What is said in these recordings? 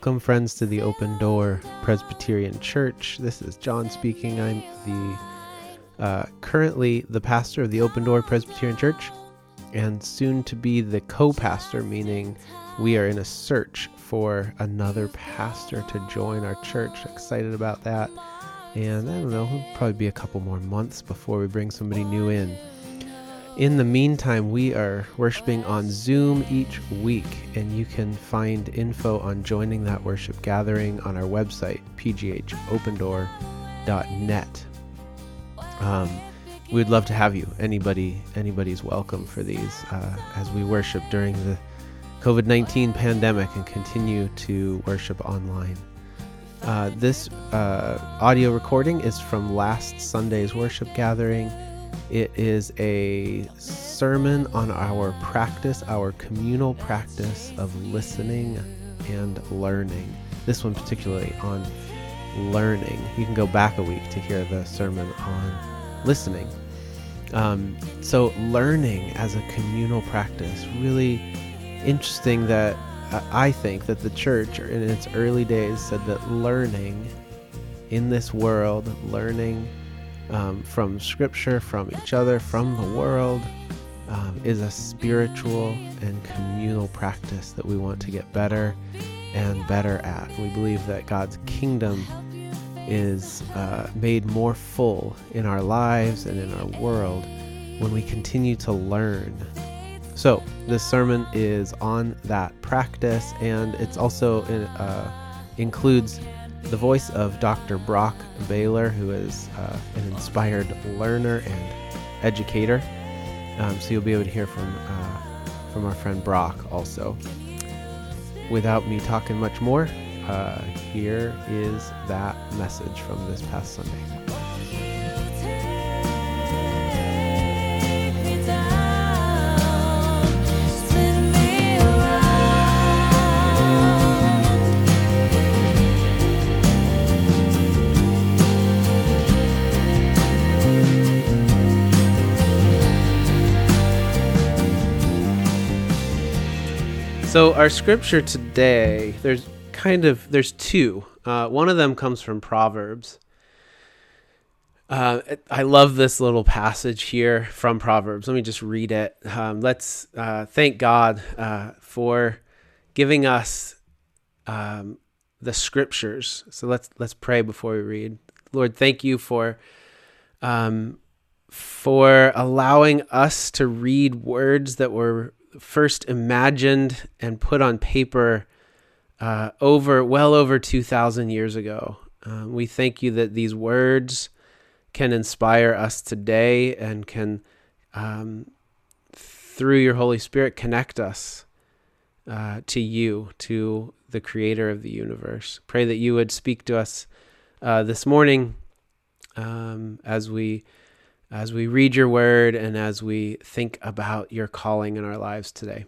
Welcome, friends, to the Open Door Presbyterian Church. This is John speaking. I'm the uh, currently the pastor of the Open Door Presbyterian Church, and soon to be the co-pastor, meaning we are in a search for another pastor to join our church. Excited about that, and I don't know, it'll probably be a couple more months before we bring somebody new in. In the meantime, we are worshiping on Zoom each week, and you can find info on joining that worship gathering on our website, pghopendoor.net. Um, we'd love to have you. Anybody, anybody's welcome for these uh, as we worship during the COVID 19 pandemic and continue to worship online. Uh, this uh, audio recording is from last Sunday's worship gathering. It is a sermon on our practice, our communal practice of listening and learning. This one, particularly on learning. You can go back a week to hear the sermon on listening. Um, so, learning as a communal practice, really interesting that uh, I think that the church in its early days said that learning in this world, learning um, from Scripture, from each other, from the world, um, is a spiritual and communal practice that we want to get better and better at. We believe that God's kingdom is uh, made more full in our lives and in our world when we continue to learn. So, this sermon is on that practice, and it's also uh, includes the voice of Dr. Brock Bahler, who is uh, an inspired learner and educator. Um, so you'll be able to hear from uh, from our friend Brock also. Without me talking much more, uh, here is that message from this past Sunday. So our scripture today, there's kind of there's two. Uh, one of them comes from Proverbs. Uh, I love this little passage here from Proverbs. Let me just read it. Um, let's uh, thank God uh, for giving us um, the scriptures. So let's let's pray before we read. Lord, thank you for um, for allowing us to read words that were first imagined and put on paper uh, over well over 2,000 years ago. Uh, we thank you that these words can inspire us today and can, um, through your Holy Spirit, connect us uh, to you, to the creator of the universe. Pray that you would speak to us uh, this morning um, as we as we read your word and as we think about your calling in our lives today.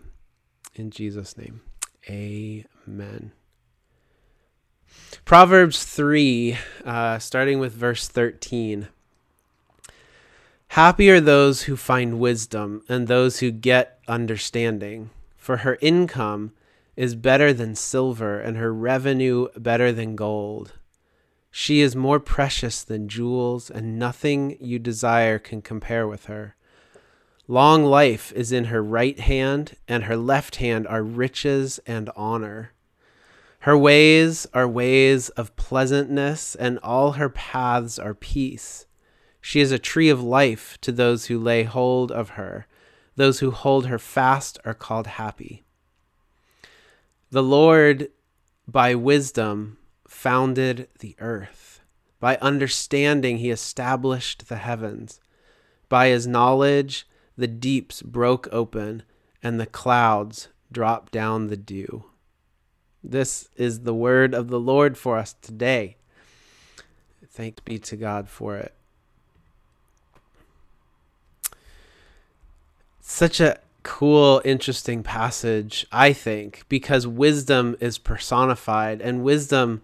In Jesus' name, amen. Proverbs 3, uh, starting with verse 13. Happy are those who find wisdom and those who get understanding, for her income is better than silver and her revenue better than gold. She is more precious than jewels, and nothing you desire can compare with her. Long life is in her right hand, and her left hand are riches and honor. Her ways are ways of pleasantness, and all her paths are peace. She is a tree of life to those who lay hold of her. Those who hold her fast are called happy. The Lord, by wisdom, founded the earth. By understanding, he established the heavens. By his knowledge, the deeps broke open, and the clouds dropped down the dew. This is the word of the Lord for us today. Thanks be to God for it. Such a cool, interesting passage, I think, because wisdom is personified, and wisdom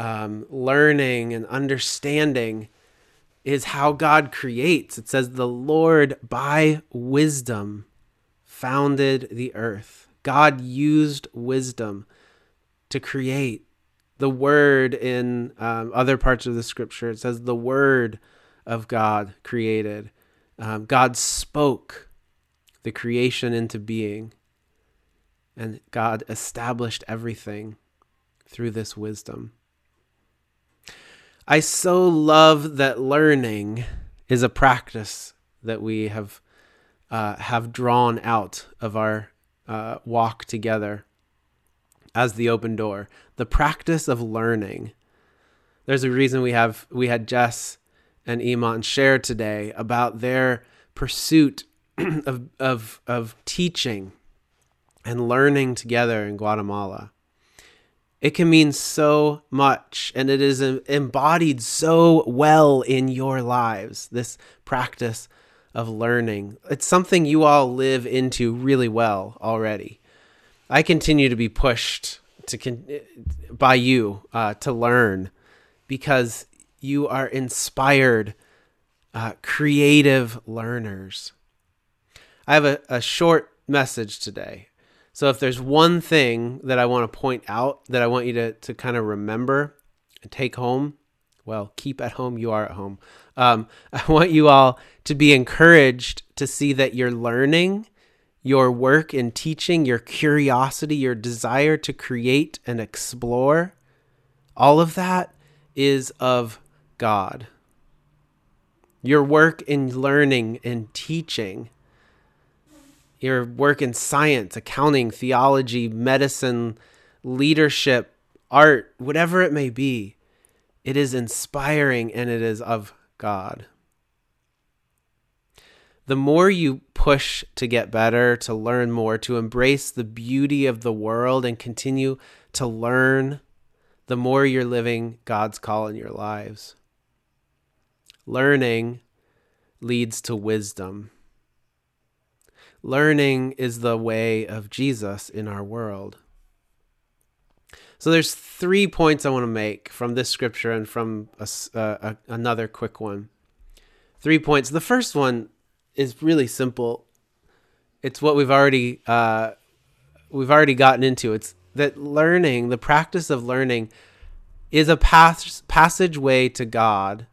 um, learning and understanding is how God creates. It says, The Lord by wisdom founded the earth. God used wisdom to create. The word in um, other parts of the scripture, it says the word of God created. Um, God spoke the creation into being, and God established everything through this wisdom. I so love that learning is a practice that we have uh, have drawn out of our uh, walk together as the open door. The practice of learning. There's a reason we have we had Jess and Iman share today about their pursuit of of of teaching and learning together in Guatemala. It can mean so much and it is embodied so well in your lives, this practice of learning. It's something you all live into really well already. I continue to be pushed to con- by you uh, to learn because you are inspired, uh, creative learners. I have a, a short message today. So if there's one thing that I want to point out that I want you to, to kind of remember and take home, well, keep at home, you are at home. Um, I want you all to be encouraged to see that your learning, your work in teaching, your curiosity, your desire to create and explore, all of that is of God. Your work in learning and teaching, your work in science, accounting, theology, medicine, leadership, art, whatever it may be, it is inspiring and it is of God. The more you push to get better, to learn more, to embrace the beauty of the world and continue to learn, the more you're living God's call in your lives. Learning leads to wisdom. Learning is the way of Jesus in our world. So there's three points I want to make from this scripture and from a, uh, another quick one. Three points. The first one is really simple. It's what we've already uh, we've already gotten into. It's that learning, the practice of learning, is a pass, passageway to God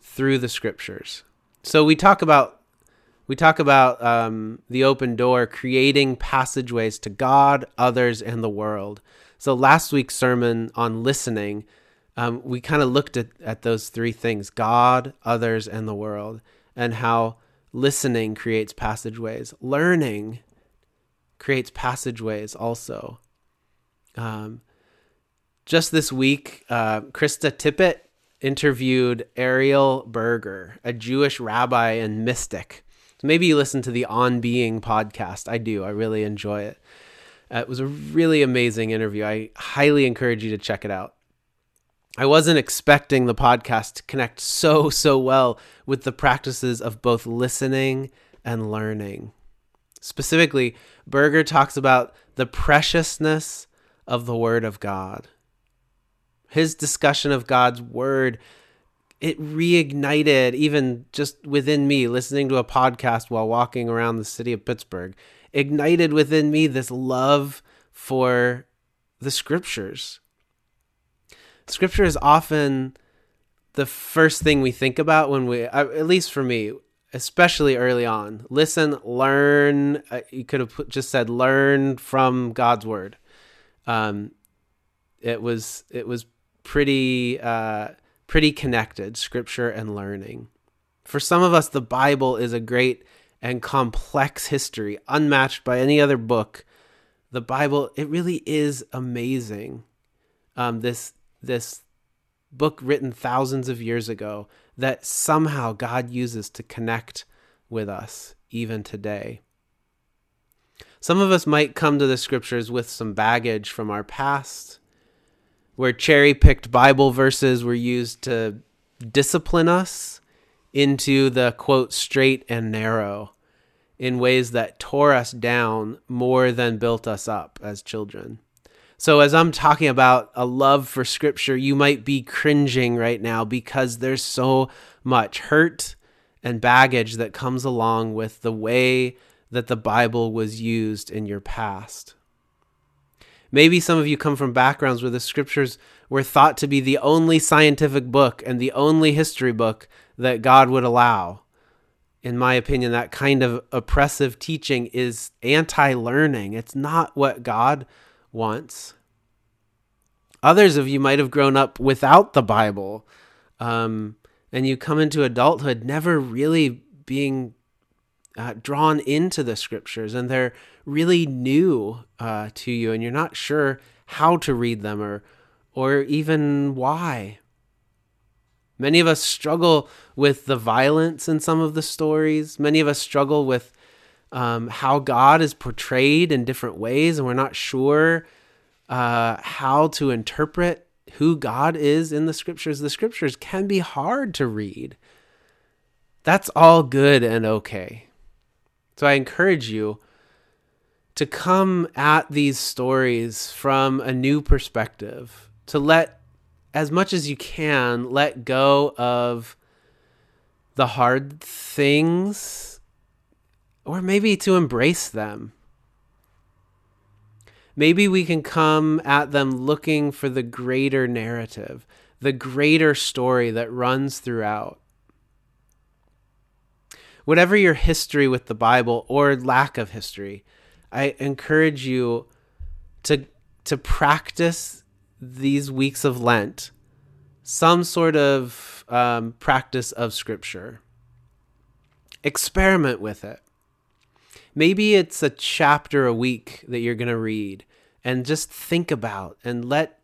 through the scriptures. So we talk about we talk about um, the open door, creating passageways to God, others, and the world. So last week's sermon on listening, um, we kind of looked at, at those three things: God, others, and the world, and how listening creates passageways. Learning creates passageways also. Um, just this week, uh, Krista Tippett interviewed Ariel Burger, a Jewish rabbi and mystic. Maybe you listen to the On Being podcast. I do. I really enjoy it. Uh, it was a really amazing interview. I highly encourage you to check it out. I wasn't expecting the podcast to connect so, so well with the practices of both listening and learning. Specifically, Burger talks about the preciousness of the Word of God his discussion of God's word it reignited even just within me listening to a podcast while walking around the city of Pittsburgh ignited within me this love for the scriptures. Scripture is often the first thing we think about when we at least for me especially early on listen learn uh, you could have just said learn from god's word. Um, it was it was pretty uh, pretty connected, scripture and learning. For some of us, the Bible is a great and complex history, unmatched by any other book. The Bible, it really is amazing. Um, this this book written thousands of years ago that somehow God uses to connect with us even today. Some of us might come to the scriptures with some baggage from our past, where cherry picked Bible verses were used to discipline us into the quote straight and narrow in ways that tore us down more than built us up as children. So, as I'm talking about a love for scripture, you might be cringing right now because there's so much hurt and baggage that comes along with the way that the Bible was used in your past. Maybe some of you come from backgrounds where the scriptures were thought to be the only scientific book and the only history book that God would allow. In my opinion, that kind of oppressive teaching is anti learning. It's not what God wants. Others of you might have grown up without the Bible, um, and you come into adulthood never really being uh, drawn into the scriptures, and they're really new uh, to you, and you're not sure how to read them or or even why. Many of us struggle with the violence in some of the stories. Many of us struggle with um, how God is portrayed in different ways, and we're not sure uh, how to interpret who God is in the scriptures. The scriptures can be hard to read. That's all good and okay. So I encourage you to come at these stories from a new perspective, to let, as much as you can, let go of the hard things, or maybe to embrace them. Maybe we can come at them looking for the greater narrative, the greater story that runs throughout. Whatever your history with the Bible or lack of history, I encourage you to to practice these weeks of Lent some sort of um, practice of Scripture. Experiment with it. Maybe it's a chapter a week that you're going to read and just think about and let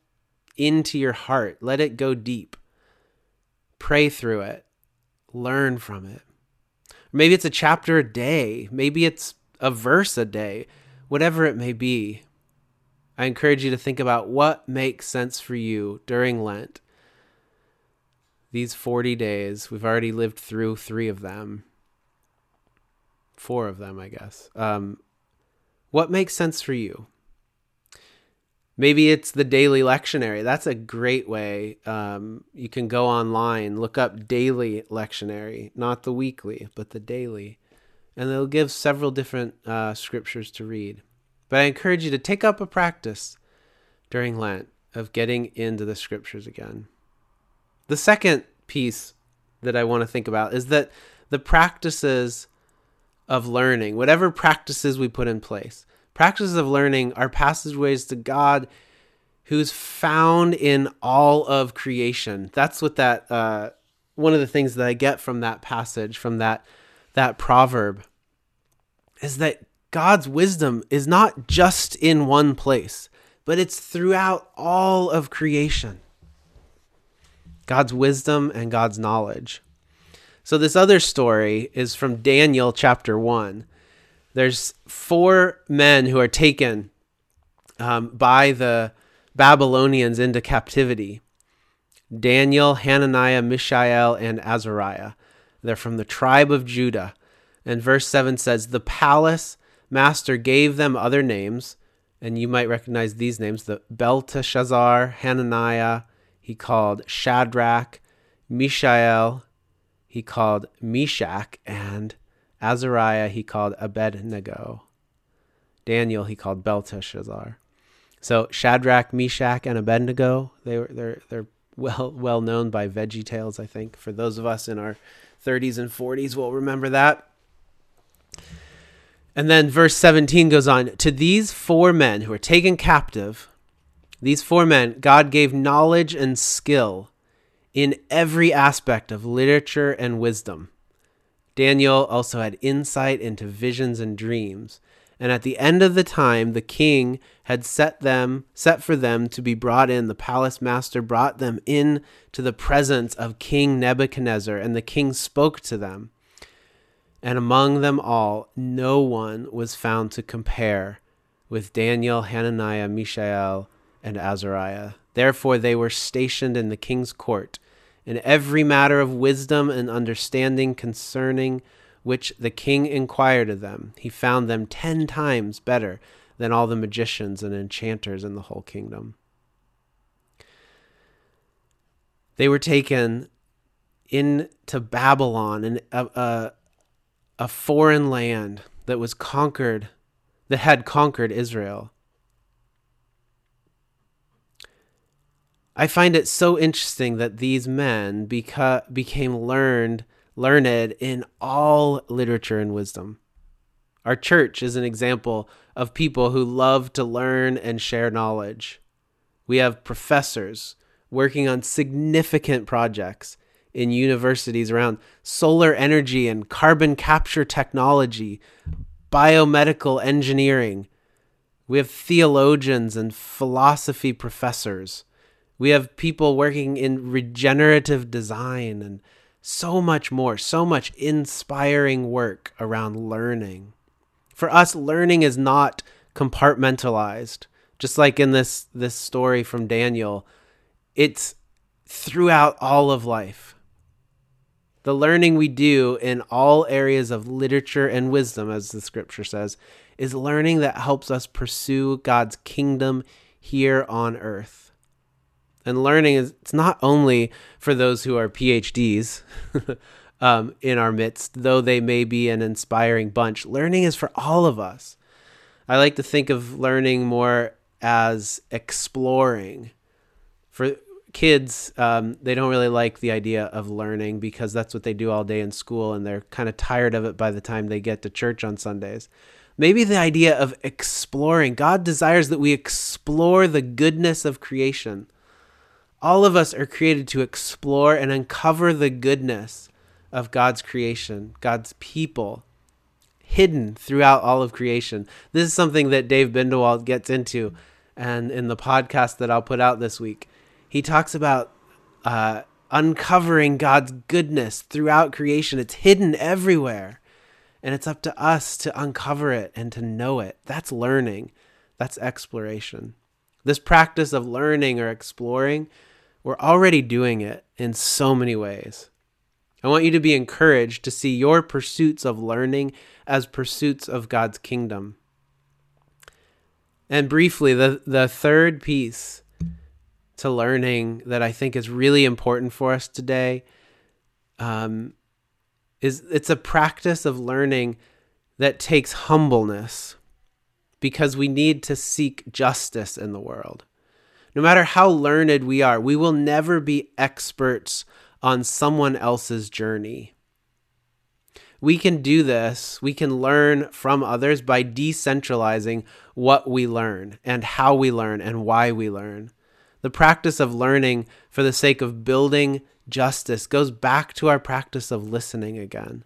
into your heart, let it go deep. Pray through it, learn from it. Maybe it's a chapter a day, maybe it's a verse a day, whatever it may be. I encourage you to think about what makes sense for you during Lent. These 40 days, we've already lived through three of them, four of them, I guess. Um, what makes sense for you? Maybe it's the daily lectionary. That's a great way. Um, you can go online, look up daily lectionary, not the weekly, but the daily and they'll give several different uh, scriptures to read. But I encourage you to take up a practice during Lent of getting into the scriptures again. The second piece that I want to think about is that the practices of learning, whatever practices we put in place, practices of learning are passageways to God who's found in all of creation. That's what that, uh, one of the things that I get from that passage, from that that proverb is that God's wisdom is not just in one place, but it's throughout all of creation. God's wisdom and God's knowledge. So, this other story is from Daniel chapter 1. There's four men who are taken um, by the Babylonians into captivity Daniel, Hananiah, Mishael, and Azariah. They're from the tribe of Judah. And verse 7 says, The palace master gave them other names, and you might recognize these names the Belteshazzar, Hananiah, he called Shadrach, Mishael, he called Meshach, and Azariah, he called Abednego. Daniel, he called Belteshazzar. So Shadrach, Meshach, and Abednego, they were they're they're well well known by Veggie Tales, I think. For those of us in our 30s and 40s will remember that. And then verse 17 goes on To these four men who were taken captive, these four men, God gave knowledge and skill in every aspect of literature and wisdom. Daniel also had insight into visions and dreams. And at the end of the time, the king had set them, set for them to be brought in. The palace master brought them in to the presence of King Nebuchadnezzar, and the king spoke to them. And among them all, no one was found to compare with Daniel, Hananiah, Mishael, and Azariah. Therefore, they were stationed in the king's court in every matter of wisdom and understanding concerning which the king inquired of them, he found them ten times better than all the magicians and enchanters in the whole kingdom. They were taken into Babylon, and a, a, a foreign land that was conquered, that had conquered Israel. I find it so interesting that these men beca- became learned learned in all literature and wisdom. Our church is an example of people who love to learn and share knowledge. We have professors working on significant projects in universities around solar energy and carbon capture technology, biomedical engineering. We have theologians and philosophy professors. We have people working in regenerative design and so much more, so much inspiring work around learning. For us, learning is not compartmentalized. Just like in this this story from Daniel, it's throughout all of life. The learning we do in all areas of literature and wisdom, as the scripture says, is learning that helps us pursue God's kingdom here on earth. And learning is it's not only for those who are PhDs um, in our midst, though they may be an inspiring bunch. Learning is for all of us. I like to think of learning more as exploring. For kids, um, they don't really like the idea of learning because that's what they do all day in school, and they're kind of tired of it by the time they get to church on Sundays. Maybe the idea of exploring. God desires that we explore the goodness of creation all of us are created to explore and uncover the goodness of God's creation, God's people, hidden throughout all of creation. This is something that Dave Bindewald gets into, and in the podcast that I'll put out this week, he talks about uh, uncovering God's goodness throughout creation. It's hidden everywhere, and it's up to us to uncover it and to know it. That's learning, that's exploration. This practice of learning or exploring we're already doing it in so many ways. I want you to be encouraged to see your pursuits of learning as pursuits of God's kingdom. And briefly, the, the third piece to learning that I think is really important for us today um, is it's a practice of learning that takes humbleness because we need to seek justice in the world. No matter how learned we are, we will never be experts on someone else's journey. We can do this, we can learn from others by decentralizing what we learn and how we learn and why we learn. The practice of learning for the sake of building justice goes back to our practice of listening again.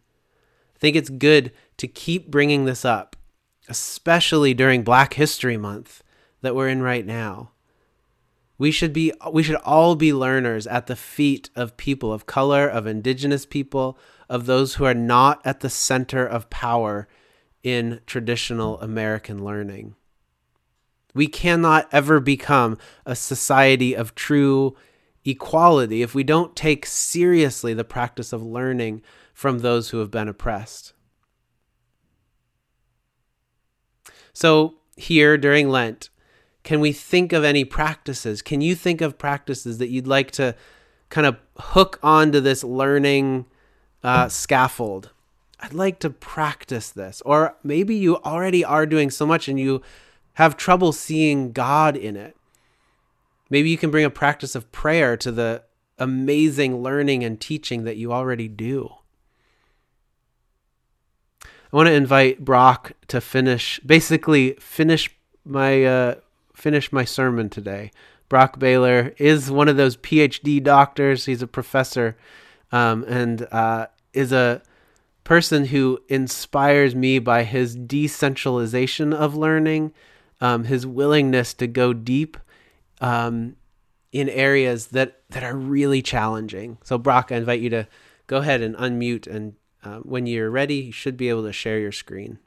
I think it's good to keep bringing this up, especially during Black History Month that we're in right now. We should be we should all be learners at the feet of people of color, of indigenous people, of those who are not at the center of power in traditional American learning. We cannot ever become a society of true equality if we don't take seriously the practice of learning from those who have been oppressed. So, here during Lent, can we think of any practices? Can you think of practices that you'd like to kind of hook onto this learning uh, scaffold? I'd like to practice this. Or maybe you already are doing so much and you have trouble seeing God in it. Maybe you can bring a practice of prayer to the amazing learning and teaching that you already do. I want to invite Brock to finish, basically, finish my uh, finish my sermon today. Brock Bahler is one of those PhD doctors. He's a professor um, and uh, is a person who inspires me by his decentralization of learning, um, his willingness to go deep um, in areas that, that are really challenging. So, Brock, I invite you to go ahead and unmute. And uh, when you're ready, you should be able to share your screen.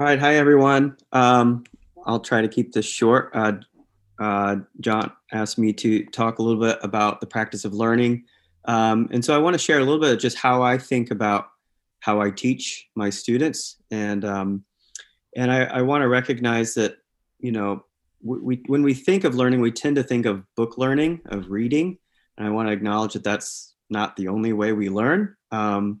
All right, hi everyone. Um, I'll try to keep this short. Uh, uh, John asked me to talk a little bit about the practice of learning. Um, and so I want to share a little bit of just how I think about how I teach my students. And, um, and I, I want to recognize that, you know, we, when we think of learning, we tend to think of book learning, of reading. And I want to acknowledge that that's not the only way we learn. Um,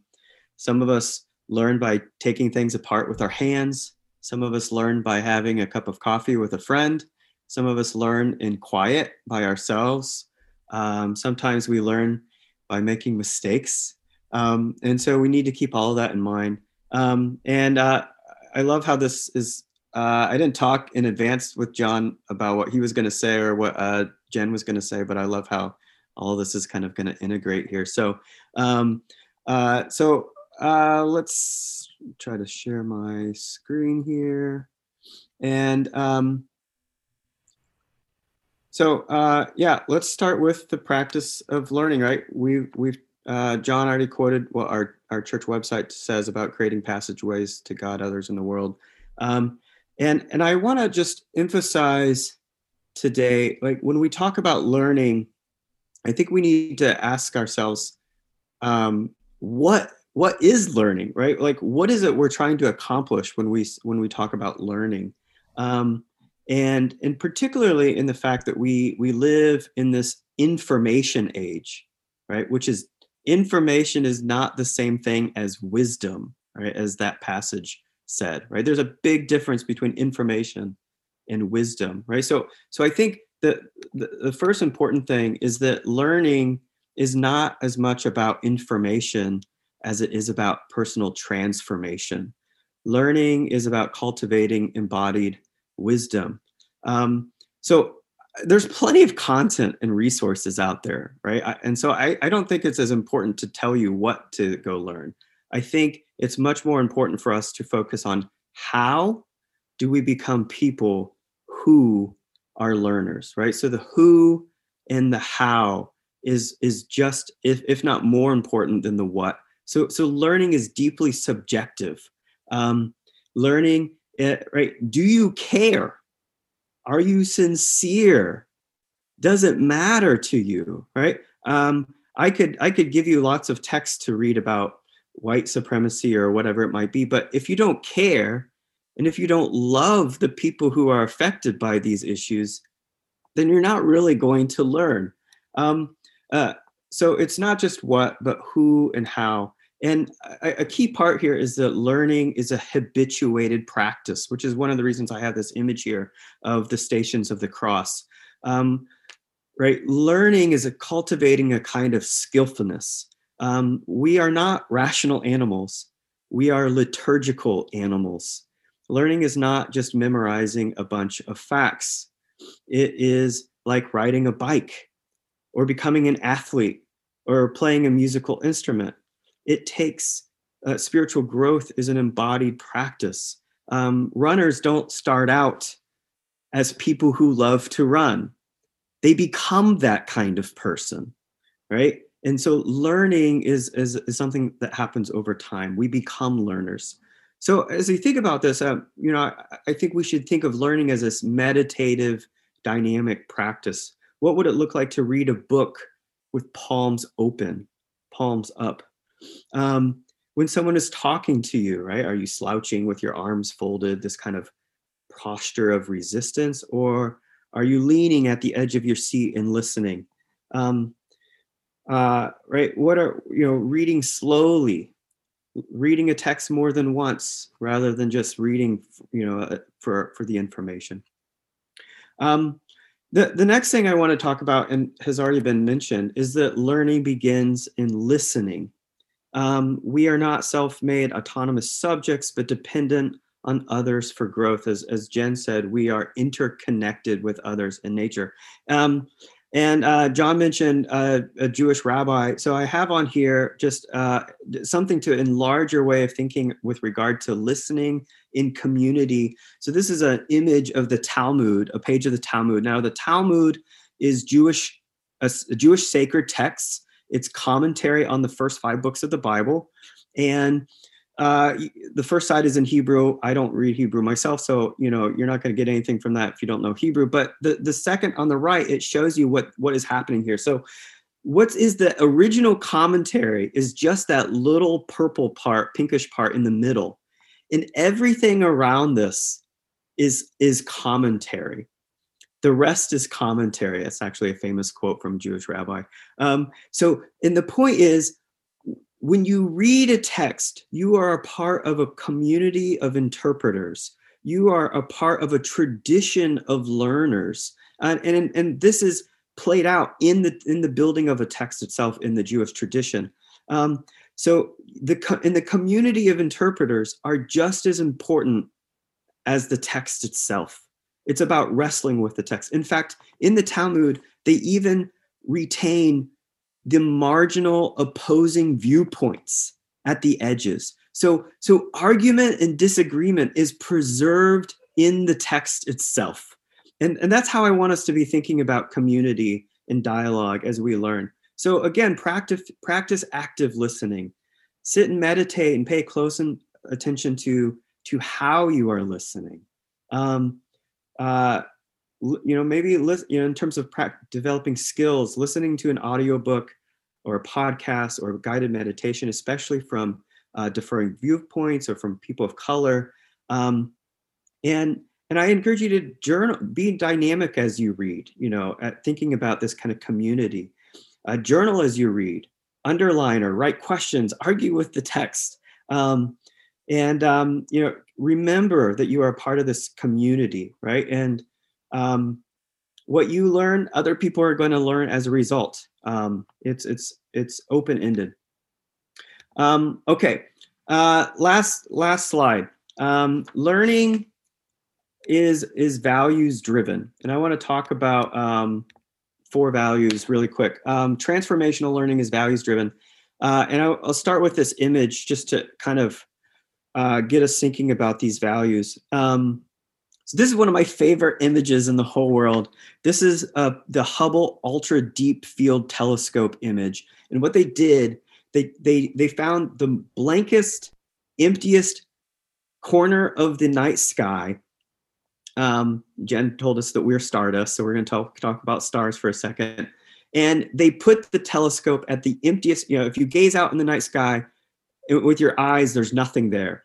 some of us learn by taking things apart with our hands. Some of us learn by having a cup of coffee with a friend. Some of us learn in quiet by ourselves. Um, sometimes we learn by making mistakes. Um, and so we need to keep all of that in mind. Um, and uh, I love how this is. Uh, I didn't talk in advance with John about what he was going to say or what uh, Jen was going to say, but I love how all this is kind of going to integrate here. So, um, uh, so uh, let's try to share my screen here. And um, so, uh, yeah, let's start with the practice of learning, right? We, we've, uh, John already quoted what our, our church website says about creating passageways to God, others in the world. Um, and, and I want to just emphasize today, like when we talk about learning, I think we need to ask ourselves, um, what what is learning, right? Like, what is it we're trying to accomplish when we when we talk about learning? Um, and and particularly in the fact that we we live in this information age right which is information is not the same thing as wisdom right as that passage said right there's a big difference between information and wisdom right so so i think the, the, the first important thing is that learning is not as much about information as it is about personal transformation learning is about cultivating embodied wisdom. Um, so there's plenty of content and resources out there, right? I, and so I, I don't think it's as important to tell you what to go learn. I think it's much more important for us to focus on how do we become people who are learners, right? So the who and the how is is just if if not more important than the what. So so learning is deeply subjective. Um, learning it, right? Do you care? Are you sincere? Does it matter to you, right? Um, I could I could give you lots of text to read about white supremacy or whatever it might be, but if you don't care and if you don't love the people who are affected by these issues, then you're not really going to learn. Um, uh, so it's not just what, but who and how. And a, key part here is that learning is a habituated practice, which is one of the reasons I have this image here of the stations of the cross. Um, right, learning is a cultivating a kind of skillfulness. Um, we are not rational animals; we are liturgical animals. Learning is not just memorizing a bunch of facts. It is like riding a bike, or becoming an athlete, or playing a musical instrument it takes uh, spiritual growth is an embodied practice. Um, runners don't start out as people who love to run, they become that kind of person, right? And so learning is, is, is something that happens over time. We become learners. So as we think about this, uh, you know, I, I think we should think of learning as this meditative, dynamic practice. What would it look like to read a book with palms open, palms up? Um, when someone is talking to you, right? Are you slouching with your arms folded, this kind of posture of resistance, or are you leaning at the edge of your seat and listening? Um, uh, right? What are you know? Reading slowly, reading a text more than once, rather than just reading, you know, uh, for for the information. Um, the, the next thing I want to talk about, and has already been mentioned, is that learning begins in listening. Um, we are not self made autonomous subjects, but dependent on others for growth. As, as Jen said, we are interconnected with others in nature. Um, and uh, John mentioned uh, a Jewish rabbi. So I have on here just uh, something to enlarge your way of thinking with regard to listening in community. So this is an image of the Talmud, a page of the Talmud. Now the Talmud is Jewish, a, a Jewish sacred text it's commentary on the first five books of the Bible. And uh, the first side is in Hebrew. I don't read Hebrew myself, so you know you're not going to get anything from that if you don't know Hebrew. But the the second on the right, it shows you what what is happening here. So, what is the original commentary is just that little purple part, pinkish part in the middle, and everything around this is is commentary. The rest is commentary. It's actually a famous quote from Jewish rabbi. Um, so, and the point is, when you read a text, you are a part of a community of interpreters you are a part of a tradition of learners. and, and, and this is played out in the in the building of a text itself in the Jewish tradition. Um, so the in the community of interpreters are just as important as the text itself. It's about wrestling with the text. In fact, in the Talmud, they even retain the marginal opposing viewpoints at the edges. So, so argument and disagreement is preserved in the text itself. And, and that's how I want us to be thinking about community and dialogue as we learn. So again, practice practice active listening. Sit and meditate and pay close attention to to how you are listening. Um, uh, you know, maybe you know, in terms of pra- developing skills, listening to an audiobook or a podcast or guided meditation, especially from uh, differing viewpoints or from people of color. Um, and and I encourage you to journal, be dynamic as you read. You know, at thinking about this kind of community. Uh, journal as you read, underline or write questions, argue with the text. Um, and um, you know remember that you are part of this community right? And um, what you learn other people are going to learn as a result. Um, it's it's it's open ended um, okay uh, last last slide. Um, learning is is values driven. And i want to talk about um, four values really quick. Transformational learning is values driven. Uh, and I'll, I'll start with this image just to kind of uh, get us thinking about these values. Um, so this is one of my favorite images in the whole world. This is uh, the Hubble Ultra Deep Field Telescope image, and what they did, they they they found the blankest, emptiest corner of the night sky. Um, Jen told us that we're stardust, so we're going to talk talk about stars for a second. And they put the telescope at the emptiest. You know, if you gaze out in the night sky, with your eyes, there's nothing there.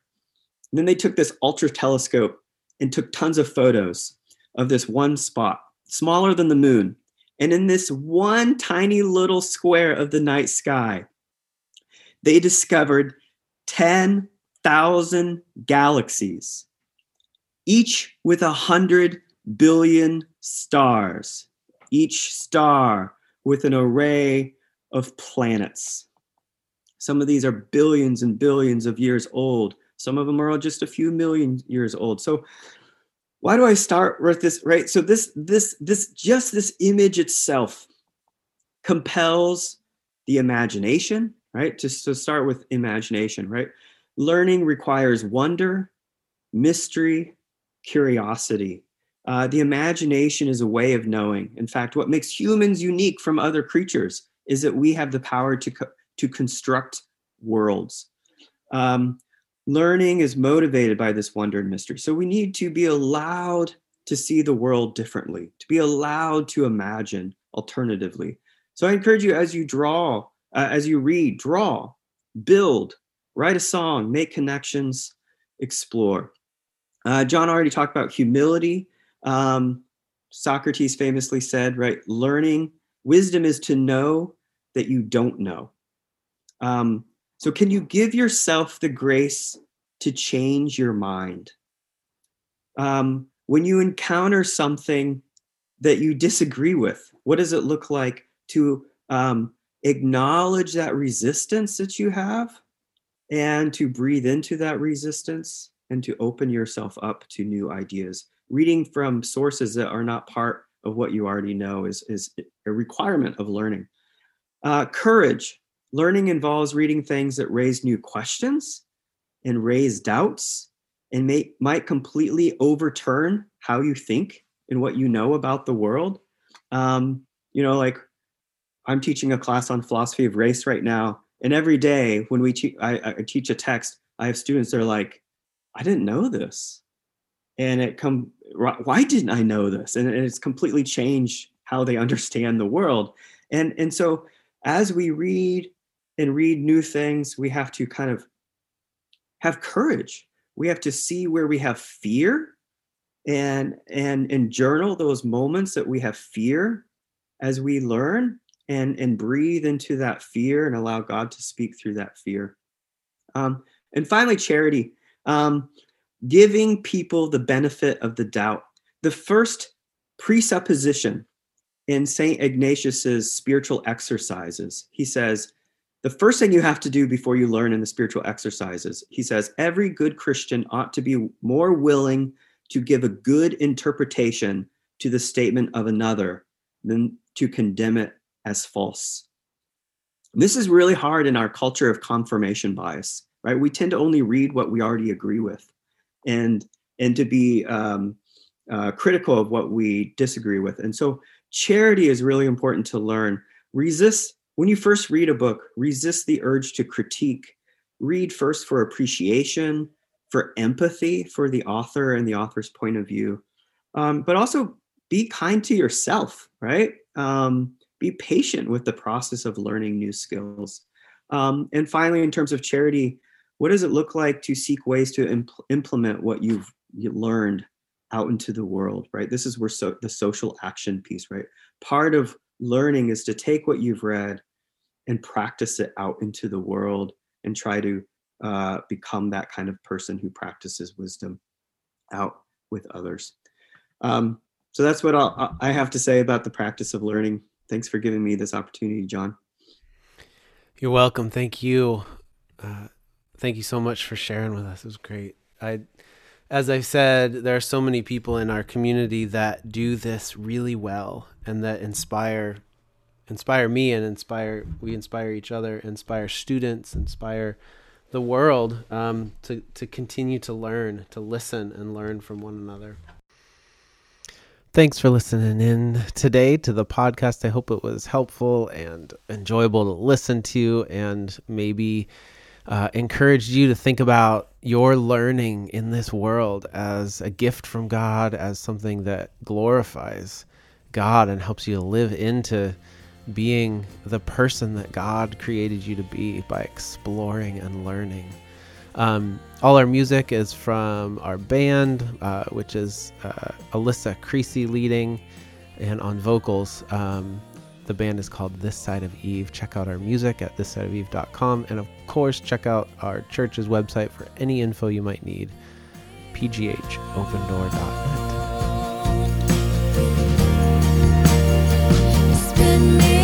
And then they took this ultra telescope and took tons of photos of this one spot, smaller than the moon. And in this one tiny little square of the night sky, they discovered 10,000 galaxies, each with a 100 billion stars, each star with an array of planets. Some of these are billions and billions of years old. Some of them are just a few million years old. So why do I start with this? Right. So this this this just this image itself compels the imagination, right? Just to start with imagination, right? Learning requires wonder, mystery, curiosity. Uh, the imagination is a way of knowing. In fact, what makes humans unique from other creatures is that we have the power to co- to construct worlds. Um, learning is motivated by this wonder and mystery. So we need to be allowed to see the world differently, to be allowed to imagine alternatively. So I encourage you as you draw, uh, as you read, draw, build, write a song, make connections, explore. Uh, John already talked about humility. Um, Socrates famously said, right, learning, wisdom is to know that you don't know. Um, so, can you give yourself the grace to change your mind? Um, when you encounter something that you disagree with, what does it look like to um, acknowledge that resistance that you have and to breathe into that resistance and to open yourself up to new ideas? Reading from sources that are not part of what you already know is, is a requirement of learning. Uh, courage Learning involves reading things that raise new questions and raise doubts and may, might completely overturn how you think and what you know about the world. Um, you know, like I'm teaching a class on philosophy of race right now, and every day when we te- I, I teach a text, I have students that are like, "I didn't know this," and it come, "Why didn't I know this?" And it's completely changed how they understand the world. And and so as we read and read new things, we have to kind of have courage. We have to see where we have fear and and and journal those moments that we have fear as we learn and and breathe into that fear and allow God to speak through that fear. Um, and finally, charity. Um, giving people the benefit of the doubt. The first presupposition in St. Ignatius's spiritual exercises, he says, the first thing you have to do before you learn in the spiritual exercises, he says, every good Christian ought to be more willing to give a good interpretation to the statement of another than to condemn it as false. This is really hard in our culture of confirmation bias, right? We tend to only read what we already agree with, and and to be um, uh, critical of what we disagree with. And so, charity is really important to learn. Resist when you first read a book. Resist the urge to critique. Read first for appreciation, for empathy for the author and the author's point of view, um, but also be kind to yourself, right? Um, be patient with the process of learning new skills. Um, and finally, in terms of charity, what does it look like to seek ways to impl- implement what you've you learned out into the world, right? This is where so, the social action piece, right? Part of learning is to take what you've read and practice it out into the world and try to uh, become that kind of person who practices wisdom out with others. Um, so that's what I'll, I have to say about the practice of learning. Thanks for giving me this opportunity, John. You're welcome. Thank you. Uh, thank you so much for sharing with us. It was great. I, as I've said, there are so many people in our community that do this really well and that inspire, inspire me and inspire. We inspire each other, inspire students, inspire the world um, to to continue to learn, to listen and learn from one another. Thanks for listening in today to the podcast. I hope it was helpful and enjoyable to listen to, and maybe uh, encouraged you to think about your learning in this world as a gift from God, as something that glorifies God and helps you to live into being the person that God created you to be by exploring and learning. Um, all our music is from our band, uh, which is uh, Alyssa Creasy leading, and on vocals, um, the band is called This Side of Eve. Check out our music at thissideofeve.com. And of course, check out our church's website for any info you might need pghopendoor.net.